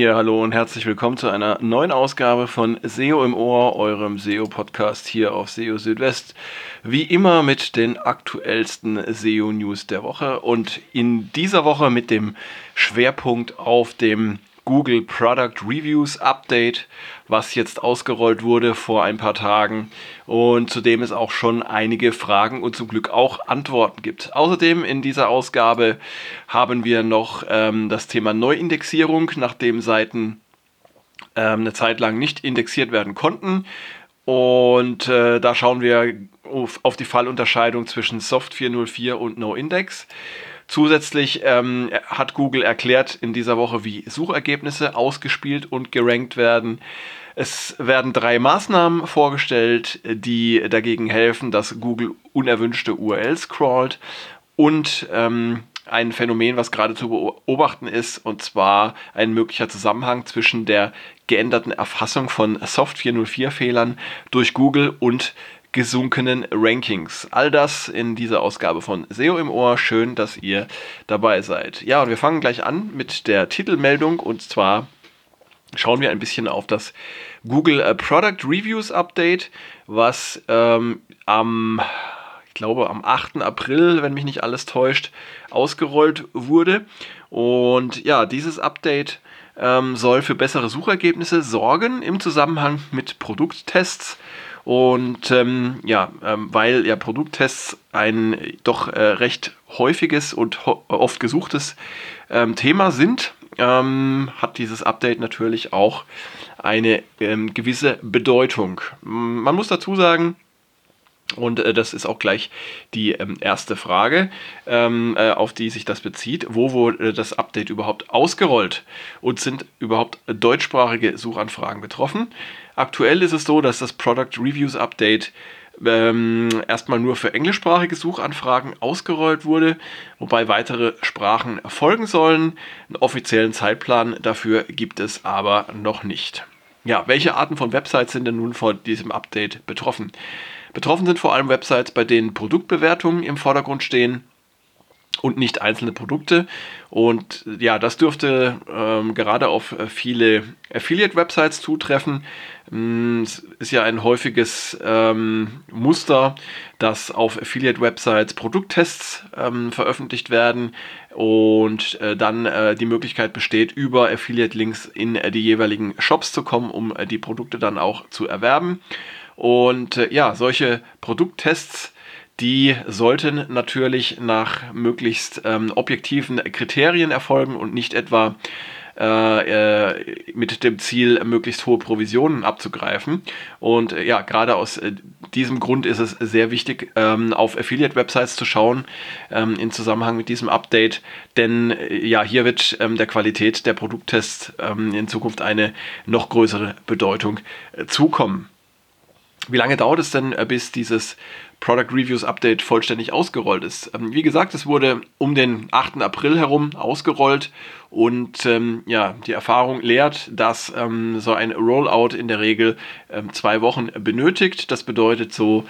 Ja, hallo und herzlich willkommen zu einer neuen Ausgabe von SEO im Ohr, eurem SEO-Podcast hier auf SEO Südwest. Wie immer mit den aktuellsten SEO-News der Woche und in dieser Woche mit dem Schwerpunkt auf dem Google Product Reviews Update, was jetzt ausgerollt wurde vor ein paar Tagen und zu dem es auch schon einige Fragen und zum Glück auch Antworten gibt. Außerdem in dieser Ausgabe haben wir noch ähm, das Thema Neuindexierung, nachdem Seiten ähm, eine Zeit lang nicht indexiert werden konnten. Und äh, da schauen wir auf, auf die Fallunterscheidung zwischen Soft 404 und NoIndex. Zusätzlich ähm, hat Google erklärt in dieser Woche, wie Suchergebnisse ausgespielt und gerankt werden. Es werden drei Maßnahmen vorgestellt, die dagegen helfen, dass Google unerwünschte URLs crawlt und ähm, ein Phänomen, was gerade zu beobachten ist, und zwar ein möglicher Zusammenhang zwischen der geänderten Erfassung von Soft 404 Fehlern durch Google und gesunkenen Rankings. All das in dieser Ausgabe von SEO im Ohr. Schön, dass ihr dabei seid. Ja, und wir fangen gleich an mit der Titelmeldung und zwar schauen wir ein bisschen auf das Google äh, Product Reviews Update, was ähm, am, ich glaube, am 8. April, wenn mich nicht alles täuscht, ausgerollt wurde. Und ja, dieses Update ähm, soll für bessere Suchergebnisse sorgen im Zusammenhang mit Produkttests und ähm, ja, ähm, weil ja Produkttests ein doch äh, recht häufiges und oft gesuchtes ähm, Thema sind, ähm, hat dieses Update natürlich auch eine ähm, gewisse Bedeutung. Man muss dazu sagen, und äh, das ist auch gleich die ähm, erste Frage, ähm, äh, auf die sich das bezieht. Wo wurde das Update überhaupt ausgerollt? Und sind überhaupt deutschsprachige Suchanfragen betroffen? Aktuell ist es so, dass das Product Reviews Update ähm, erstmal nur für englischsprachige Suchanfragen ausgerollt wurde, wobei weitere Sprachen erfolgen sollen. Einen offiziellen Zeitplan dafür gibt es aber noch nicht. Ja, welche Arten von Websites sind denn nun von diesem Update betroffen? Betroffen sind vor allem Websites, bei denen Produktbewertungen im Vordergrund stehen und nicht einzelne Produkte. Und ja, das dürfte ähm, gerade auf viele Affiliate-Websites zutreffen. Mm, es ist ja ein häufiges ähm, Muster, dass auf Affiliate-Websites Produkttests ähm, veröffentlicht werden und äh, dann äh, die Möglichkeit besteht, über Affiliate-Links in äh, die jeweiligen Shops zu kommen, um äh, die Produkte dann auch zu erwerben. Und äh, ja, solche Produkttests, die sollten natürlich nach möglichst ähm, objektiven Kriterien erfolgen und nicht etwa äh, äh, mit dem Ziel, möglichst hohe Provisionen abzugreifen. Und äh, ja, gerade aus diesem Grund ist es sehr wichtig, ähm, auf Affiliate-Websites zu schauen ähm, in Zusammenhang mit diesem Update, denn ja, hier wird ähm, der Qualität der Produkttests ähm, in Zukunft eine noch größere Bedeutung zukommen. Wie lange dauert es denn, äh, bis dieses Product Reviews Update vollständig ausgerollt ist? Ähm, wie gesagt, es wurde um den 8. April herum ausgerollt und ähm, ja, die Erfahrung lehrt, dass ähm, so ein Rollout in der Regel ähm, zwei Wochen benötigt. Das bedeutet so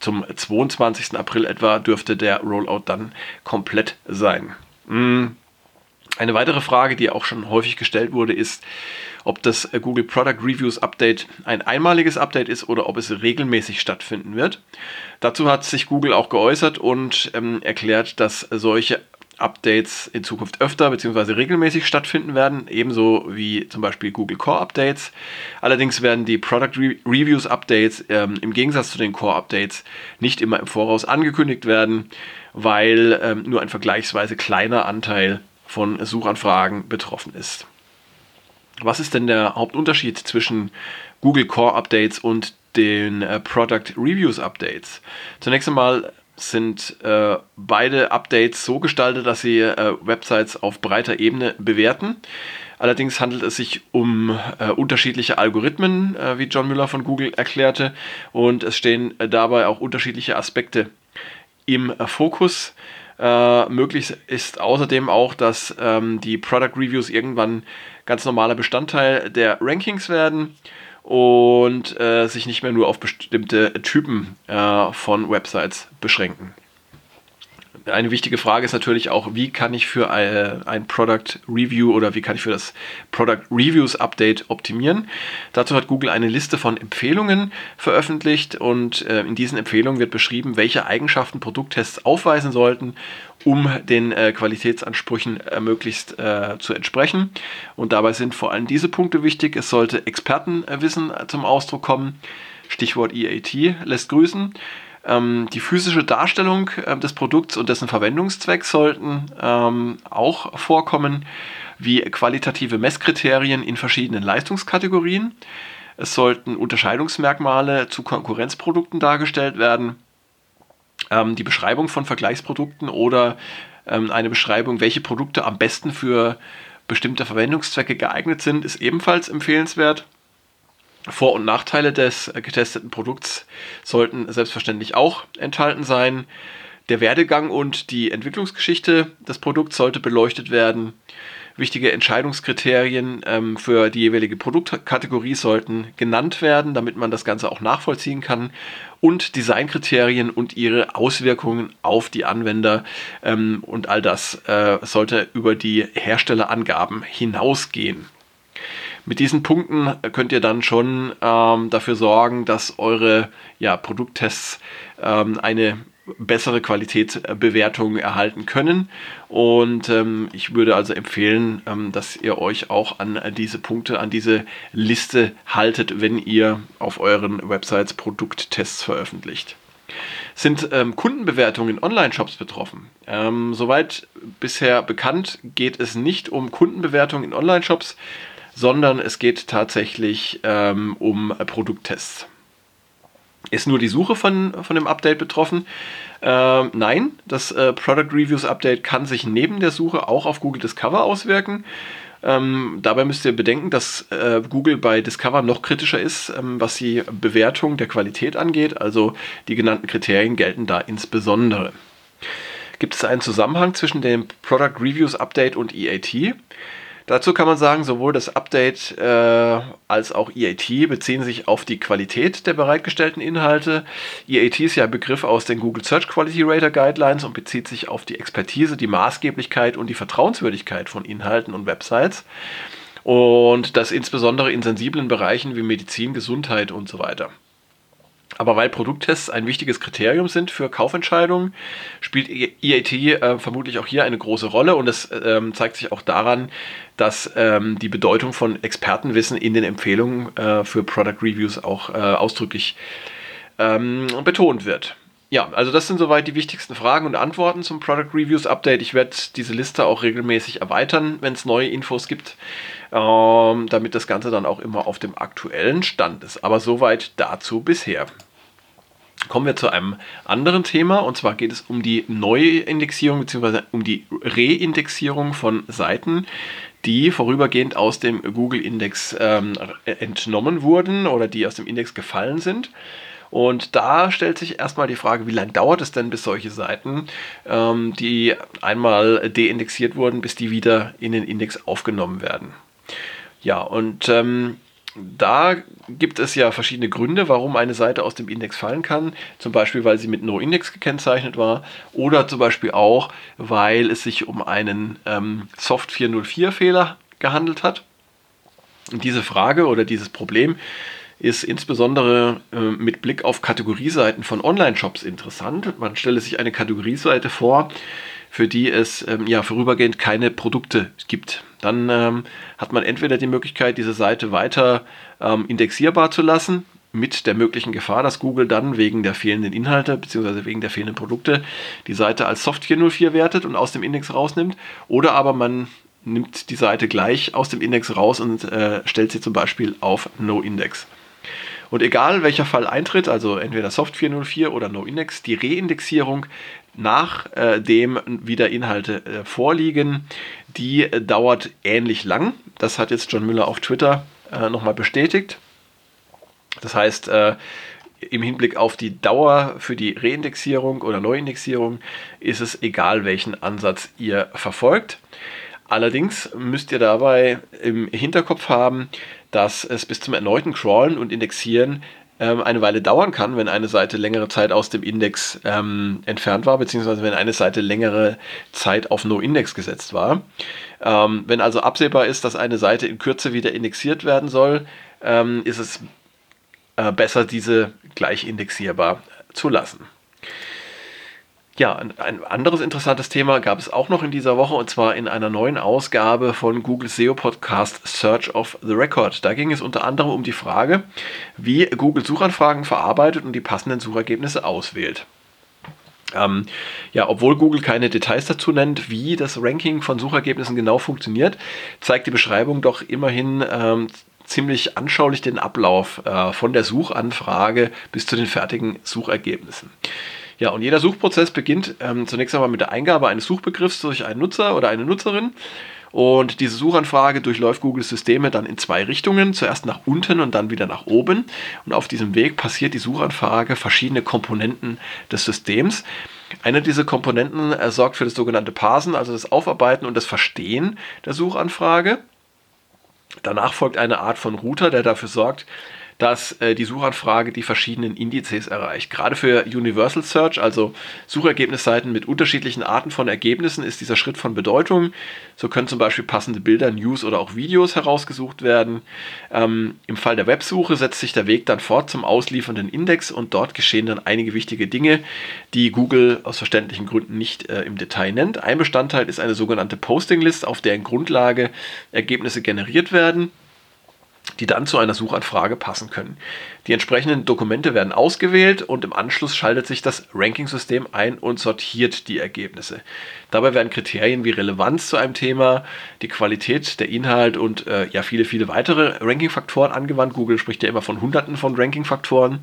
zum 22. April etwa dürfte der Rollout dann komplett sein. Mm. Eine weitere Frage, die auch schon häufig gestellt wurde, ist, ob das äh, Google Product Reviews Update ein einmaliges Update ist oder ob es regelmäßig stattfinden wird. Dazu hat sich Google auch geäußert und ähm, erklärt, dass solche Updates in Zukunft öfter bzw. regelmäßig stattfinden werden, ebenso wie zum Beispiel Google Core Updates. Allerdings werden die Product Re Reviews Updates ähm, im Gegensatz zu den Core Updates nicht immer im Voraus angekündigt werden, weil ähm, nur ein vergleichsweise kleiner Anteil von Suchanfragen betroffen ist. Was ist denn der Hauptunterschied zwischen Google Core Updates und den äh, Product Reviews Updates? Zunächst einmal sind äh, beide Updates so gestaltet, dass sie äh, Websites auf breiter Ebene bewerten. Allerdings handelt es sich um äh, unterschiedliche Algorithmen, äh, wie John Müller von Google erklärte, und es stehen äh, dabei auch unterschiedliche Aspekte im Fokus. Äh, möglich ist außerdem auch, dass ähm, die Product Reviews irgendwann ganz normaler Bestandteil der Rankings werden und äh, sich nicht mehr nur auf bestimmte Typen äh, von Websites beschränken. Eine wichtige Frage ist natürlich auch, wie kann ich für ein Product Review oder wie kann ich für das Product Reviews Update optimieren. Dazu hat Google eine Liste von Empfehlungen veröffentlicht und äh, in diesen Empfehlungen wird beschrieben, welche Eigenschaften Produkttests aufweisen sollten, um den äh, Qualitätsansprüchen äh, möglichst zu entsprechen. Und dabei sind vor allem diese Punkte wichtig. Es sollte Expertenwissen zum Ausdruck kommen. Stichwort EAT lässt grüßen. Ähm, die physische Darstellung äh, des Produkts und dessen Verwendungszweck sollten ähm, auch vorkommen, wie qualitative Messkriterien in verschiedenen Leistungskategorien. Es sollten Unterscheidungsmerkmale zu Konkurrenzprodukten dargestellt werden. Ähm, die Beschreibung von Vergleichsprodukten oder ähm, eine Beschreibung, welche Produkte am besten für bestimmte Verwendungszwecke geeignet sind, ist ebenfalls empfehlenswert. Vor- und Nachteile des getesteten Produkts sollten selbstverständlich auch enthalten sein. Der Werdegang und die Entwicklungsgeschichte des Produkts sollte beleuchtet werden. Wichtige Entscheidungskriterien ähm, für die jeweilige Produktkategorie sollten genannt werden, damit man das Ganze auch nachvollziehen kann. Und Designkriterien und ihre Auswirkungen auf die Anwender ähm, und all das äh, sollte über die Herstellerangaben hinausgehen. Mit diesen Punkten könnt ihr dann schon ähm, dafür sorgen, dass eure ja, Produkttests ähm, eine bessere Qualitätsbewertung erhalten können. Und ähm, ich würde also empfehlen, ähm, dass ihr euch auch an diese Punkte, an diese Liste haltet, wenn ihr auf euren Websites Produkttests veröffentlicht. Sind ähm, Kundenbewertungen in Online-Shops betroffen? Ähm, soweit bisher bekannt geht es nicht um Kundenbewertungen in Online-Shops sondern es geht tatsächlich ähm, um Produkttests. Ist nur die Suche von, von dem Update betroffen? Ähm, nein, das äh, Product Reviews Update kann sich neben der Suche auch auf Google Discover auswirken. Ähm, dabei müsst ihr bedenken, dass äh, Google bei Discover noch kritischer ist, ähm, was die Bewertung der Qualität angeht. Also die genannten Kriterien gelten da insbesondere. Gibt es einen Zusammenhang zwischen dem Product Reviews Update und EAT? Dazu kann man sagen, sowohl das Update äh, als auch EAT beziehen sich auf die Qualität der bereitgestellten Inhalte. EAT ist ja ein Begriff aus den Google Search Quality Rater Guidelines und bezieht sich auf die Expertise, die Maßgeblichkeit und die Vertrauenswürdigkeit von Inhalten und Websites. Und das insbesondere in sensiblen Bereichen wie Medizin, Gesundheit und so weiter. Aber weil Produkttests ein wichtiges Kriterium sind für Kaufentscheidungen, spielt EAT äh, vermutlich auch hier eine große Rolle und das ähm, zeigt sich auch daran, dass ähm, die Bedeutung von Expertenwissen in den Empfehlungen äh, für Product Reviews auch äh, ausdrücklich ähm, betont wird. Ja, also das sind soweit die wichtigsten Fragen und Antworten zum Product Reviews Update. Ich werde diese Liste auch regelmäßig erweitern, wenn es neue Infos gibt, ähm, damit das Ganze dann auch immer auf dem aktuellen Stand ist. Aber soweit dazu bisher. Kommen wir zu einem anderen Thema und zwar geht es um die Neuindexierung bzw. um die Reindexierung von Seiten, die vorübergehend aus dem Google-Index ähm, entnommen wurden oder die aus dem Index gefallen sind. Und da stellt sich erstmal die Frage, wie lange dauert es denn, bis solche Seiten, ähm, die einmal deindexiert wurden, bis die wieder in den Index aufgenommen werden. Ja, und ähm, da gibt es ja verschiedene Gründe, warum eine Seite aus dem Index fallen kann. Zum Beispiel, weil sie mit No-Index gekennzeichnet war oder zum Beispiel auch, weil es sich um einen ähm, Soft 404-Fehler gehandelt hat. Und diese Frage oder dieses Problem ist insbesondere äh, mit Blick auf Kategorieseiten von Online-Shops interessant. Man stelle sich eine Kategorieseite vor, für die es ähm, ja vorübergehend keine Produkte gibt. Dann ähm, hat man entweder die Möglichkeit, diese Seite weiter ähm, indexierbar zu lassen, mit der möglichen Gefahr, dass Google dann wegen der fehlenden Inhalte bzw. wegen der fehlenden Produkte die Seite als Soft 404 wertet und aus dem Index rausnimmt. Oder aber man nimmt die Seite gleich aus dem Index raus und äh, stellt sie zum Beispiel auf No-Index. Und egal welcher Fall eintritt, also entweder Soft 404 oder No-Index, die Reindexierung nachdem äh, wieder Inhalte äh, vorliegen, die äh, dauert ähnlich lang. Das hat jetzt John Müller auf Twitter nochmal bestätigt. Das heißt, im Hinblick auf die Dauer für die Reindexierung oder Neuindexierung ist es egal, welchen Ansatz ihr verfolgt. Allerdings müsst ihr dabei im Hinterkopf haben, dass es bis zum erneuten Crawlen und Indexieren ähm, eine Weile dauern kann, wenn eine Seite längere Zeit aus dem Index ähm, entfernt war, beziehungsweise wenn eine Seite längere Zeit auf No-Index gesetzt war. Ähm, wenn also absehbar ist, dass eine Seite in Kürze wieder indexiert werden soll, ähm, ist es äh, besser, diese gleich indexierbar zu lassen. Ja, ein anderes interessantes Thema gab es auch noch in dieser Woche und zwar in einer neuen Ausgabe von Google SEO Podcast Search of the Record. Da ging es unter anderem um die Frage, wie Google Suchanfragen verarbeitet und die passenden Suchergebnisse auswählt. Ähm, ja, obwohl Google keine Details dazu nennt, wie das Ranking von Suchergebnissen genau funktioniert, zeigt die Beschreibung doch immerhin ähm, ziemlich anschaulich den Ablauf äh, von der Suchanfrage bis zu den fertigen Suchergebnissen. Ja, und jeder Suchprozess beginnt ähm, zunächst einmal mit der Eingabe eines Suchbegriffs durch einen Nutzer oder eine Nutzerin. Und diese Suchanfrage durchläuft Googles Systeme dann in zwei Richtungen, zuerst nach unten und dann wieder nach oben. Und auf diesem Weg passiert die Suchanfrage verschiedene Komponenten des Systems. Eine dieser Komponenten äh, sorgt für das sogenannte Parsen, also das Aufarbeiten und das Verstehen der Suchanfrage. Danach folgt eine Art von Router, der dafür sorgt, dass äh, die Suchanfrage die verschiedenen Indizes erreicht. Gerade für Universal Search, also Suchergebnisseiten mit unterschiedlichen Arten von Ergebnissen, ist dieser Schritt von Bedeutung. So können zum Beispiel passende Bilder, News oder auch Videos herausgesucht werden. Ähm, Im Fall der Websuche setzt sich der Weg dann fort zum ausliefernden Index und dort geschehen dann einige wichtige Dinge, die Google aus verständlichen Gründen nicht äh, im Detail nennt. Ein Bestandteil ist eine sogenannte Posting List, auf deren Grundlage Ergebnisse generiert werden die dann zu einer Suchanfrage passen können. Die entsprechenden Dokumente werden ausgewählt und im Anschluss schaltet sich das Ranking-System ein und sortiert die Ergebnisse. Dabei werden Kriterien wie Relevanz zu einem Thema, die Qualität, der Inhalt und äh, ja viele, viele weitere Ranking-Faktoren angewandt. Google spricht ja immer von Hunderten von Ranking-Faktoren.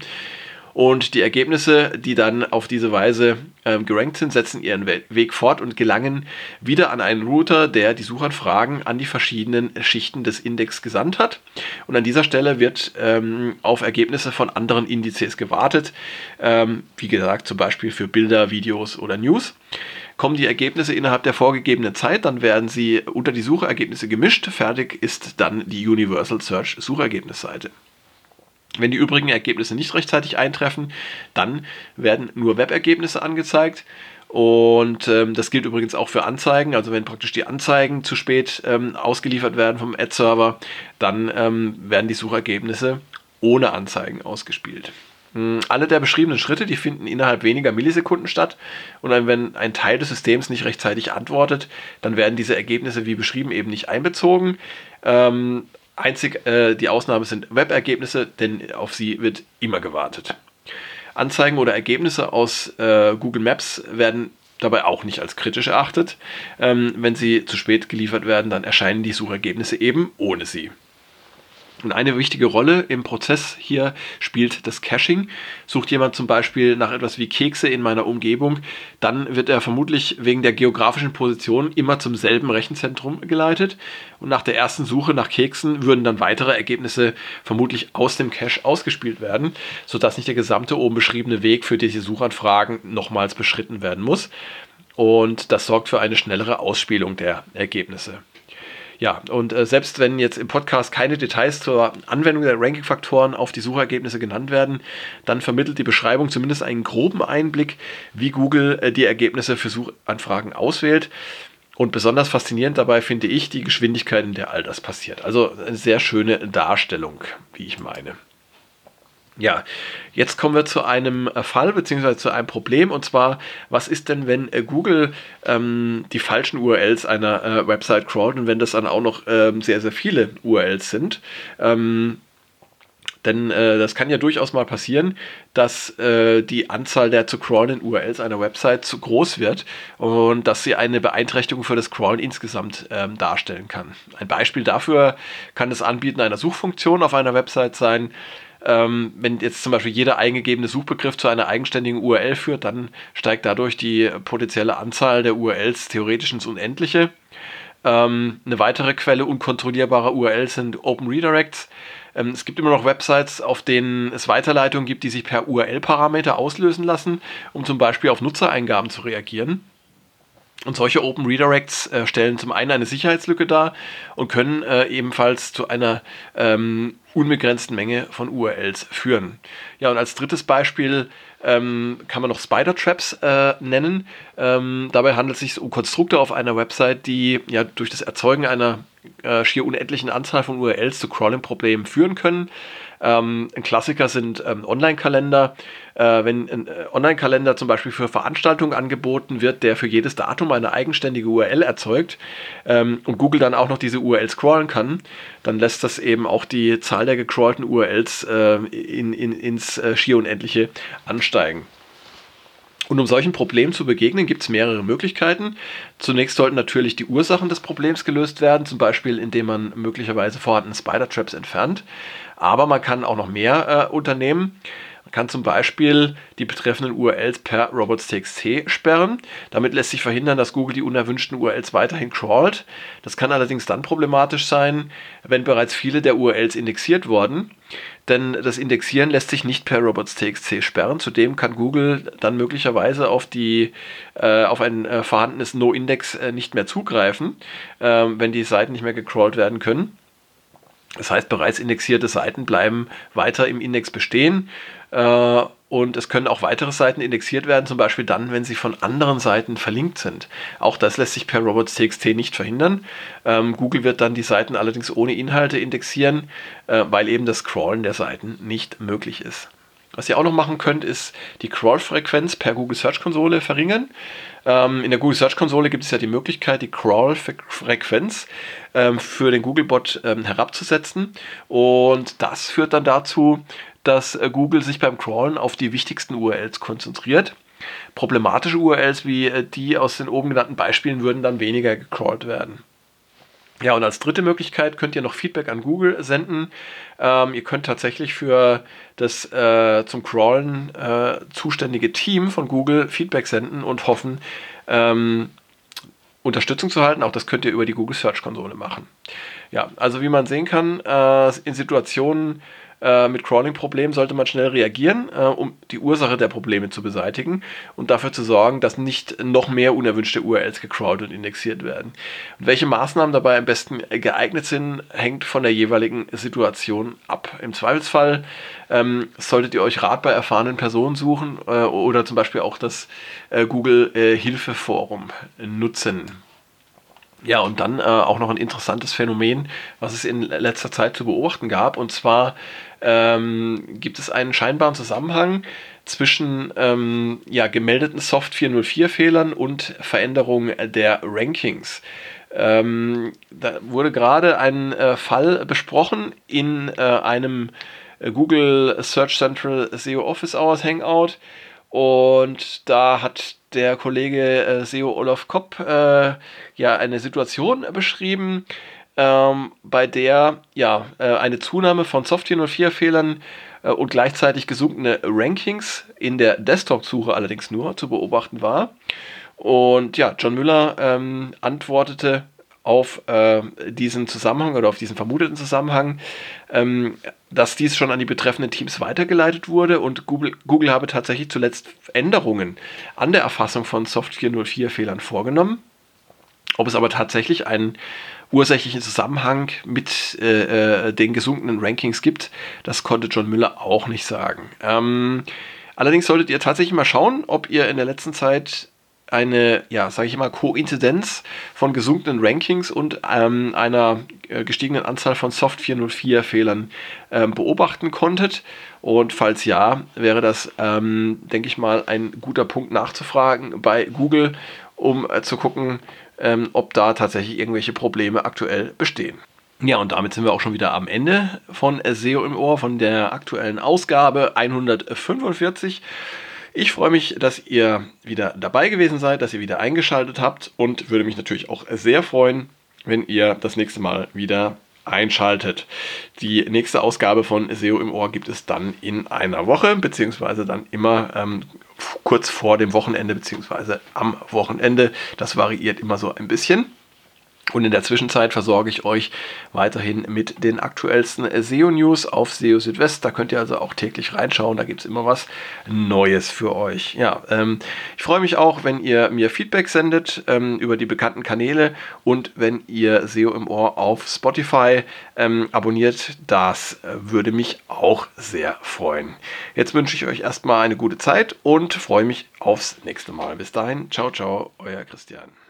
Und die Ergebnisse, die dann auf diese Weise ähm, gerankt sind, setzen ihren Weg fort und gelangen wieder an einen Router, der die Suchanfragen an die verschiedenen Schichten des Index gesandt hat. Und an dieser Stelle wird ähm, auf Ergebnisse von anderen Indizes gewartet. Ähm, wie gesagt, zum Beispiel für Bilder, Videos oder News. Kommen die Ergebnisse innerhalb der vorgegebenen Zeit, dann werden sie unter die Suchergebnisse gemischt. Fertig ist dann die Universal Search Suchergebnisseite. Wenn die übrigen Ergebnisse nicht rechtzeitig eintreffen, dann werden nur Webergebnisse angezeigt. Und ähm, das gilt übrigens auch für Anzeigen. Also wenn praktisch die Anzeigen zu spät ähm, ausgeliefert werden vom Ad-Server, dann ähm, werden die Suchergebnisse ohne Anzeigen ausgespielt. Hm, alle der beschriebenen Schritte, die finden innerhalb weniger Millisekunden statt. Und wenn ein Teil des Systems nicht rechtzeitig antwortet, dann werden diese Ergebnisse wie beschrieben eben nicht einbezogen. Ähm, Einzig äh, die Ausnahme sind Webergebnisse, denn auf sie wird immer gewartet. Anzeigen oder Ergebnisse aus äh, Google Maps werden dabei auch nicht als kritisch erachtet. Ähm, wenn sie zu spät geliefert werden, dann erscheinen die Suchergebnisse eben ohne sie. Und eine wichtige Rolle im Prozess hier spielt das Caching. Sucht jemand zum Beispiel nach etwas wie Kekse in meiner Umgebung, dann wird er vermutlich wegen der geografischen Position immer zum selben Rechenzentrum geleitet. Und nach der ersten Suche nach Keksen würden dann weitere Ergebnisse vermutlich aus dem Cache ausgespielt werden, sodass nicht der gesamte oben beschriebene Weg für diese Suchanfragen nochmals beschritten werden muss. Und das sorgt für eine schnellere Ausspielung der Ergebnisse. Ja, und äh, selbst wenn jetzt im Podcast keine Details zur Anwendung der Ranking-Faktoren auf die Suchergebnisse genannt werden, dann vermittelt die Beschreibung zumindest einen groben Einblick, wie Google äh, die Ergebnisse für Suchanfragen auswählt. Und besonders faszinierend dabei finde ich die Geschwindigkeit, in der all das passiert. Also eine sehr schöne Darstellung, wie ich meine. Ja, jetzt kommen wir zu einem äh, Fall bzw. zu einem Problem und zwar, was ist denn, wenn äh, Google ähm, die falschen URLs einer äh, Website crawlt und wenn das dann auch noch ähm, sehr, sehr viele URLs sind? Ähm, denn äh, das kann ja durchaus mal passieren, dass äh, die Anzahl der zu crawlenden URLs einer Website zu groß wird und dass sie eine Beeinträchtigung für das Crawlen insgesamt ähm, darstellen kann. Ein Beispiel dafür kann das Anbieten einer Suchfunktion auf einer Website sein, ähm, wenn jetzt zum Beispiel jeder eingegebene Suchbegriff zu einer eigenständigen URL führt, dann steigt dadurch die potenzielle Anzahl der URLs theoretisch ins Unendliche. Ähm, eine weitere Quelle unkontrollierbarer URLs sind Open Redirects. Ähm, es gibt immer noch Websites, auf denen es Weiterleitungen gibt, die sich per URL-Parameter auslösen lassen, um zum Beispiel auf Nutzereingaben zu reagieren. Und solche Open Redirects äh, stellen zum einen eine Sicherheitslücke dar und können äh, ebenfalls zu einer ähm, unbegrenzten Menge von URLs führen. Ja, und als drittes Beispiel ähm, kann man noch Spider Traps äh, nennen. Ähm, dabei handelt es sich um Konstrukte auf einer Website, die ja durch das Erzeugen einer äh, schier unendlichen Anzahl von URLs zu Crawling-Problemen führen können. Ähm, ein Klassiker sind ähm, Online-Kalender. Äh, wenn ein äh, Online-Kalender zum Beispiel für Veranstaltungen angeboten wird, der für jedes Datum eine eigenständige URL erzeugt ähm, und Google dann auch noch diese URL scrollen kann, dann lässt das eben auch die Zahl der gecrawlten URLs äh, in, in, ins äh, schier unendliche ansteigen. Und um solchen Problemen zu begegnen, gibt es mehrere Möglichkeiten. Zunächst sollten natürlich die Ursachen des Problems gelöst werden, zum Beispiel indem man möglicherweise vorhandene Spider-Traps entfernt. Aber man kann auch noch mehr äh, unternehmen. Man kann zum Beispiel die betreffenden URLs per robots.txt sperren. Damit lässt sich verhindern, dass Google die unerwünschten URLs weiterhin crawlt. Das kann allerdings dann problematisch sein, wenn bereits viele der URLs indexiert wurden. Denn das Indexieren lässt sich nicht per robots.txt sperren. Zudem kann Google dann möglicherweise auf, die, äh, auf ein äh, vorhandenes No-Index äh, nicht mehr zugreifen, ähm, wenn die Seiten nicht mehr gecrawlt werden können. Das heißt, bereits indexierte Seiten bleiben weiter im Index bestehen äh, und es können auch weitere Seiten indexiert werden, zum Beispiel dann, wenn sie von anderen Seiten verlinkt sind. Auch das lässt sich per robots.txt nicht verhindern. Ähm, Google wird dann die Seiten allerdings ohne Inhalte indexieren, äh, weil eben das Crawlen der Seiten nicht möglich ist. Was ihr auch noch machen könnt, ist die Crawl-Frequenz per Google Search Konsole verringern. Ähm, in der Google Search Konsole gibt es ja die Möglichkeit, die Crawl-Frequenz ähm, für den Googlebot ähm, herabzusetzen. Und das führt dann dazu, dass äh, Google sich beim Crawlen auf die wichtigsten URLs konzentriert. Problematische URLs wie äh, die aus den oben genannten Beispielen würden dann weniger gecrawlt werden. Ja, und als dritte Möglichkeit könnt ihr noch Feedback an Google senden. Ähm, ihr könnt tatsächlich für das äh, zum Crawlen äh, zuständige Team von Google Feedback senden und hoffen, ähm, Unterstützung zu halten. Auch das könnt ihr über die Google Search Konsole machen. Ja, also wie man sehen kann, äh, in Situationen, äh, mit Crawling-Problemen sollte man schnell reagieren, äh, um die Ursache der Probleme zu beseitigen und dafür zu sorgen, dass nicht noch mehr unerwünschte URLs gecrawlt und indexiert werden. Und welche Maßnahmen dabei am besten geeignet sind, hängt von der jeweiligen Situation ab. Im Zweifelsfall ähm, solltet ihr euch Rat bei erfahrenen Personen suchen äh, oder zum Beispiel auch das äh, Google äh, nutzen. Ja, und dann äh, auch noch ein interessantes Phänomen, was es in letzter Zeit zu beobachten gab. Und zwar ähm, gibt es einen scheinbaren Zusammenhang zwischen ähm, ja, gemeldeten Soft 404-Fehlern und Veränderungen der Rankings. Ähm, da wurde gerade ein äh, Fall besprochen in äh, einem äh, Google Search Central SEO Office Hours Hangout. Und da hat der Kollege äh, SEO Olaf Kopp äh, ja eine Situation beschrieben, ähm, bei der ja äh, eine Zunahme von Software 04 Fehlern äh, und gleichzeitig gesunkene Rankings in der Desktop-Suche allerdings nur zu beobachten war. Und ja, John Müller ähm, antwortete auf äh, diesen Zusammenhang oder auf diesen vermuteten Zusammenhang, ähm, dass dies schon an die betreffenden Teams weitergeleitet wurde und Google, Google habe tatsächlich zuletzt Änderungen an der Erfassung von Software 04 Fehlern vorgenommen. Ob es aber tatsächlich einen ursächlichen Zusammenhang mit äh, äh, den gesunkenen Rankings gibt, das konnte John Müller auch nicht sagen. Ähm, allerdings solltet ihr tatsächlich mal schauen, ob ihr in der letzten Zeit eine, ja, sage ich mal, Koinzidenz von gesunkenen Rankings und ähm, einer äh, gestiegenen Anzahl von Soft 404 Fehlern ähm, beobachten konntet. Und falls ja, wäre das, ähm, denke ich mal, ein guter Punkt nachzufragen bei Google, um äh, zu gucken, ähm, ob da tatsächlich irgendwelche Probleme aktuell bestehen. Ja, und damit sind wir auch schon wieder am Ende von SEO im Ohr, von der aktuellen Ausgabe 145. Ich freue mich, dass ihr wieder dabei gewesen seid, dass ihr wieder eingeschaltet habt und würde mich natürlich auch sehr freuen, wenn ihr das nächste Mal wieder einschaltet. Die nächste Ausgabe von SEO im Ohr gibt es dann in einer Woche, beziehungsweise dann immer ähm, kurz vor dem Wochenende, beziehungsweise am Wochenende. Das variiert immer so ein bisschen. Und in der Zwischenzeit versorge ich euch weiterhin mit den aktuellsten SEO-News auf SEO Südwest. Da könnt ihr also auch täglich reinschauen. Da gibt es immer was Neues für euch. Ja, ähm, ich freue mich auch, wenn ihr mir Feedback sendet ähm, über die bekannten Kanäle und wenn ihr SEO im Ohr auf Spotify ähm, abonniert. Das äh, würde mich auch sehr freuen. Jetzt wünsche ich euch erstmal eine gute Zeit und freue mich aufs nächste Mal. Bis dahin, ciao, ciao, euer Christian.